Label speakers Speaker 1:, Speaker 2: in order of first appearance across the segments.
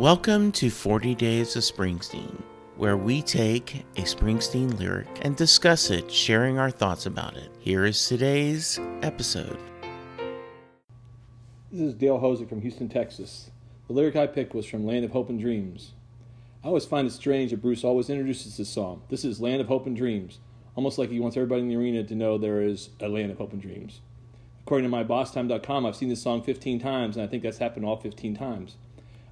Speaker 1: Welcome to 40 Days of Springsteen, where we take a Springsteen lyric and discuss it, sharing our thoughts about it. Here is today's episode.
Speaker 2: This is Dale Hosack from Houston, Texas. The lyric I picked was from Land of Hope and Dreams. I always find it strange that Bruce always introduces this song. This is Land of Hope and Dreams, almost like he wants everybody in the arena to know there is a land of hope and dreams. According to mybosstime.com, I've seen this song 15 times, and I think that's happened all 15 times.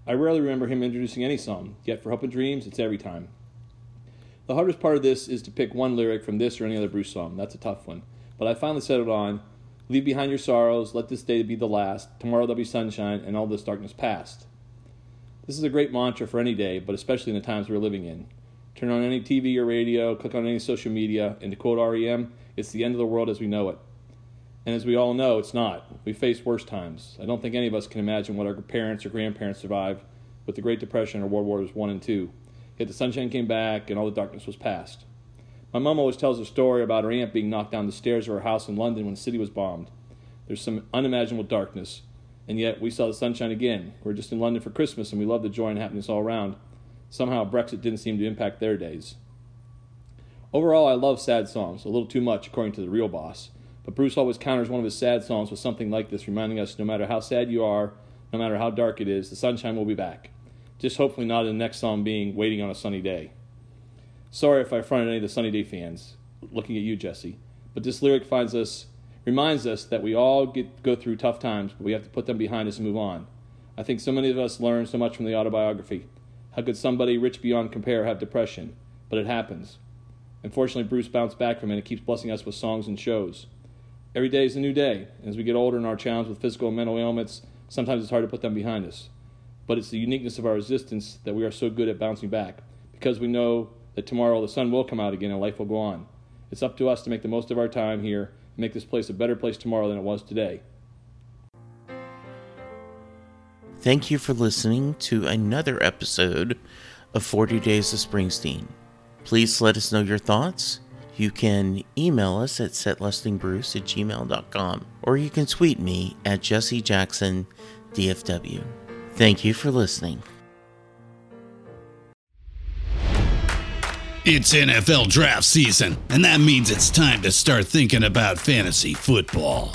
Speaker 2: I rarely remember him introducing any song, yet for Hope and Dreams, it's every time. The hardest part of this is to pick one lyric from this or any other Bruce song. That's a tough one. But I finally settled on Leave behind your sorrows, let this day be the last, tomorrow there'll be sunshine, and all this darkness past. This is a great mantra for any day, but especially in the times we're living in. Turn on any TV or radio, click on any social media, and to quote REM, it's the end of the world as we know it. And as we all know, it's not. We face worse times. I don't think any of us can imagine what our parents or grandparents survived with the Great Depression or World Wars I and II. Yet the sunshine came back and all the darkness was past. My mom always tells a story about her aunt being knocked down the stairs of her house in London when the city was bombed. There's some unimaginable darkness, and yet we saw the sunshine again. We're just in London for Christmas and we love the joy and happiness all around. Somehow Brexit didn't seem to impact their days. Overall, I love sad songs, a little too much according to the real boss. But Bruce always counters one of his sad songs with something like this, reminding us no matter how sad you are, no matter how dark it is, the sunshine will be back. Just hopefully not in the next song being Waiting on a Sunny Day. Sorry if I affronted any of the Sunny Day fans, looking at you, Jesse. But this lyric finds us, reminds us that we all get, go through tough times, but we have to put them behind us and move on. I think so many of us learn so much from the autobiography. How could somebody rich beyond compare have depression? But it happens. Unfortunately, Bruce bounced back from it and keeps blessing us with songs and shows. Every day is a new day. As we get older and are challenged with physical and mental ailments, sometimes it's hard to put them behind us. But it's the uniqueness of our resistance that we are so good at bouncing back, because we know that tomorrow the sun will come out again and life will go on. It's up to us to make the most of our time here and make this place a better place tomorrow than it was today.
Speaker 1: Thank you for listening to another episode of 40 Days of Springsteen. Please let us know your thoughts you can email us at setlustingbruce at gmail.com or you can tweet me at Jesse Jackson DFW. Thank you for listening.
Speaker 3: It's NFL draft season, and that means it's time to start thinking about fantasy football.